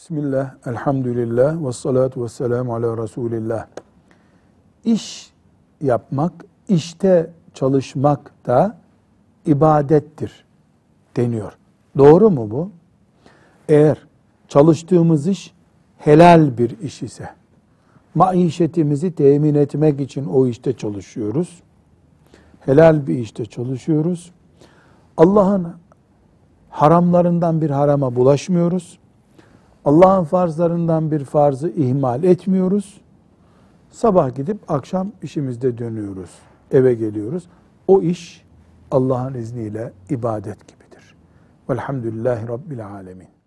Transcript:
Bismillah, elhamdülillah, ve salatu ve selamu ala Resulillah. İş yapmak, işte çalışmak da ibadettir deniyor. Doğru mu bu? Eğer çalıştığımız iş helal bir iş ise, maişetimizi temin etmek için o işte çalışıyoruz. Helal bir işte çalışıyoruz. Allah'ın haramlarından bir harama bulaşmıyoruz. Allah'ın farzlarından bir farzı ihmal etmiyoruz. Sabah gidip akşam işimizde dönüyoruz. Eve geliyoruz. O iş Allah'ın izniyle ibadet gibidir. Velhamdülillahi Rabbil Alemin.